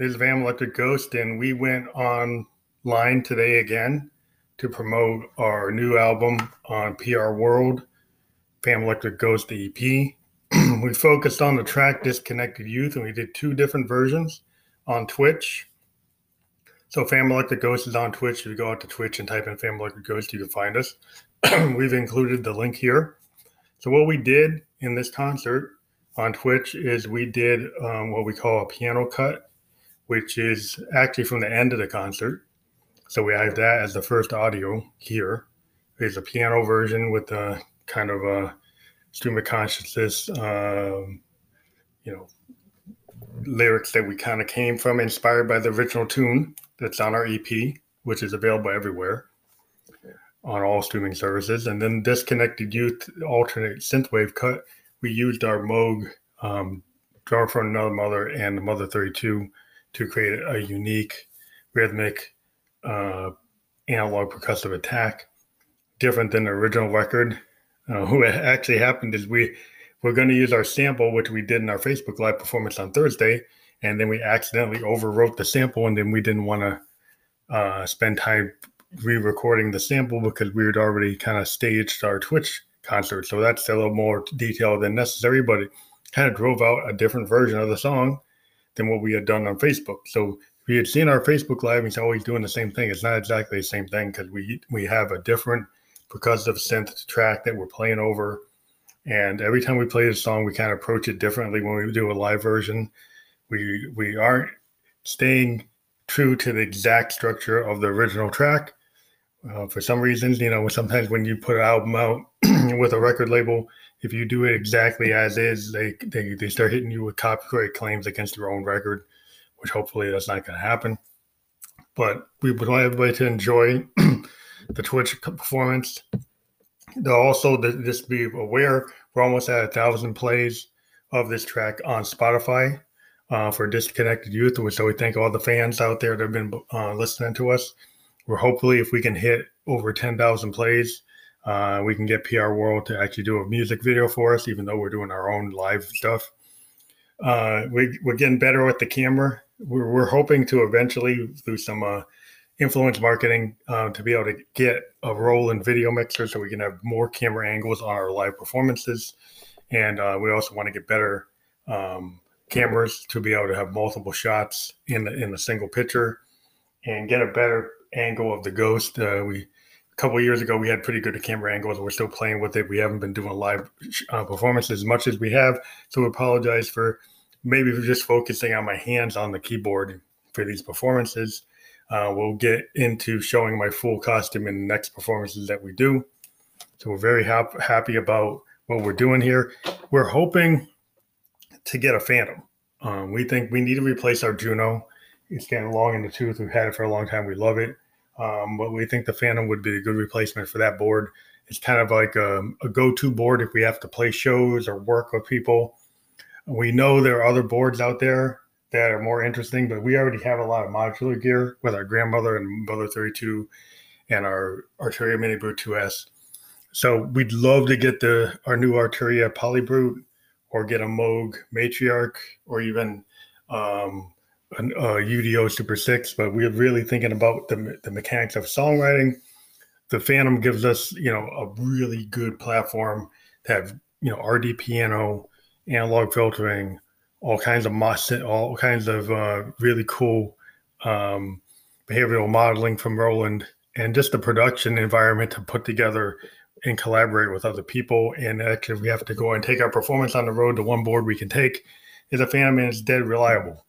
This is Phantom Electric Ghost, and we went online today again to promote our new album on PR World, Phantom Electric Ghost EP. we focused on the track Disconnected Youth, and we did two different versions on Twitch. So Phantom Electric Ghost is on Twitch. If you go out to Twitch and type in Phantom Electric Ghost, you can find us. We've included the link here. So what we did in this concert on Twitch is we did um, what we call a piano cut which is actually from the end of the concert. So we have that as the first audio here. There's a piano version with a kind of a stream of consciousness, um, you know, lyrics that we kind of came from, inspired by the original tune that's on our EP, which is available everywhere on all streaming services. And then Disconnected Youth alternate synthwave cut, we used our Moog um, Drum from Another Mother and the Mother 32 to create a unique rhythmic uh, analog percussive attack, different than the original record. Uh, what actually happened is we we're going to use our sample, which we did in our Facebook Live performance on Thursday, and then we accidentally overwrote the sample, and then we didn't want to uh, spend time re-recording the sample because we had already kind of staged our Twitch concert. So that's a little more detailed than necessary, but it kind of drove out a different version of the song than what we had done on Facebook. So if you had seen our Facebook Live, he's always doing the same thing. It's not exactly the same thing because we we have a different percussive synth track that we're playing over. And every time we play the song, we kind of approach it differently when we do a live version. We we aren't staying true to the exact structure of the original track. Uh, for some reasons, you know, sometimes when you put an album out with a record label, if you do it exactly as is, they, they, they start hitting you with copyright claims against your own record, which hopefully that's not going to happen. But we would like everybody to enjoy the Twitch performance. They'll also, just be aware, we're almost at a thousand plays of this track on Spotify uh, for Disconnected Youth. So we thank all the fans out there that have been uh, listening to us. We're hopefully, if we can hit over 10,000 plays, uh, we can get PR World to actually do a music video for us, even though we're doing our own live stuff. Uh, we, are getting better with the camera. We're, we're hoping to eventually, through some uh, influence marketing, uh, to be able to get a Roland video mixer so we can have more camera angles on our live performances. And uh, we also want to get better um, cameras to be able to have multiple shots in the, in a single picture and get a better angle of the ghost. Uh, we couple years ago, we had pretty good camera angles. We're still playing with it. We haven't been doing live uh, performances as much as we have. So we apologize for maybe just focusing on my hands on the keyboard for these performances. Uh, we'll get into showing my full costume in the next performances that we do. So we're very hap- happy about what we're doing here. We're hoping to get a Phantom. Um, we think we need to replace our Juno. It's getting long in the tooth. We've had it for a long time. We love it. Um, but we think the Phantom would be a good replacement for that board. It's kind of like a, a go to board if we have to play shows or work with people. We know there are other boards out there that are more interesting, but we already have a lot of modular gear with our grandmother and Mother 32 and our Arturia Mini Brute 2S. So we'd love to get the our new Arturia Polybrute or get a Moog Matriarch or even um, an uh, UDO Super 6, but we're really thinking about the, the mechanics of songwriting. The Phantom gives us, you know, a really good platform to have, you know, RD piano, analog filtering, all kinds of all kinds of uh, really cool um, behavioral modeling from Roland, and just the production environment to put together and collaborate with other people. And actually, we have to go and take our performance on the road. The one board we can take is a Phantom, and it's dead reliable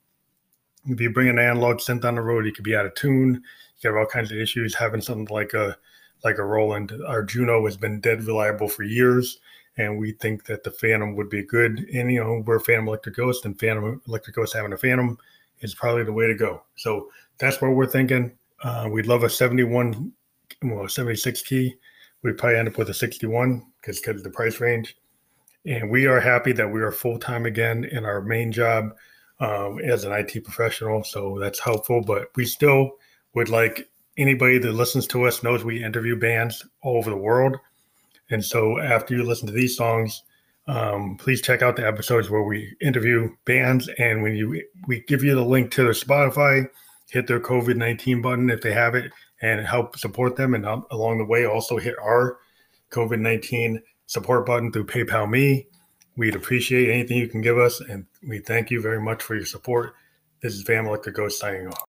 if you bring an analog synth on the road, you could be out of tune. You have all kinds of issues. Having something like a like a Roland, our Juno has been dead reliable for years, and we think that the Phantom would be good. And you know, we're Phantom Electric Ghost, and Phantom Electric Ghost having a Phantom is probably the way to go. So that's what we're thinking. Uh, we'd love a 71, well, 76 key. We'd probably end up with a 61 because because of the price range. And we are happy that we are full time again in our main job um, as an IT professional, so that's helpful. But we still would like anybody that listens to us knows we interview bands all over the world. And so after you listen to these songs, Um, please check out the episodes where we interview bands, and when you we give you the link to their Spotify, hit their COVID nineteen button if they have it, and help support them. And um, along the way, also hit our COVID nineteen support button through PayPal Me. We'd appreciate anything you can give us, and we thank you very much for your support. This is Phantom Electric Ghost signing off.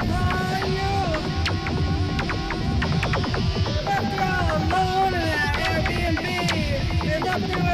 On you.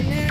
Check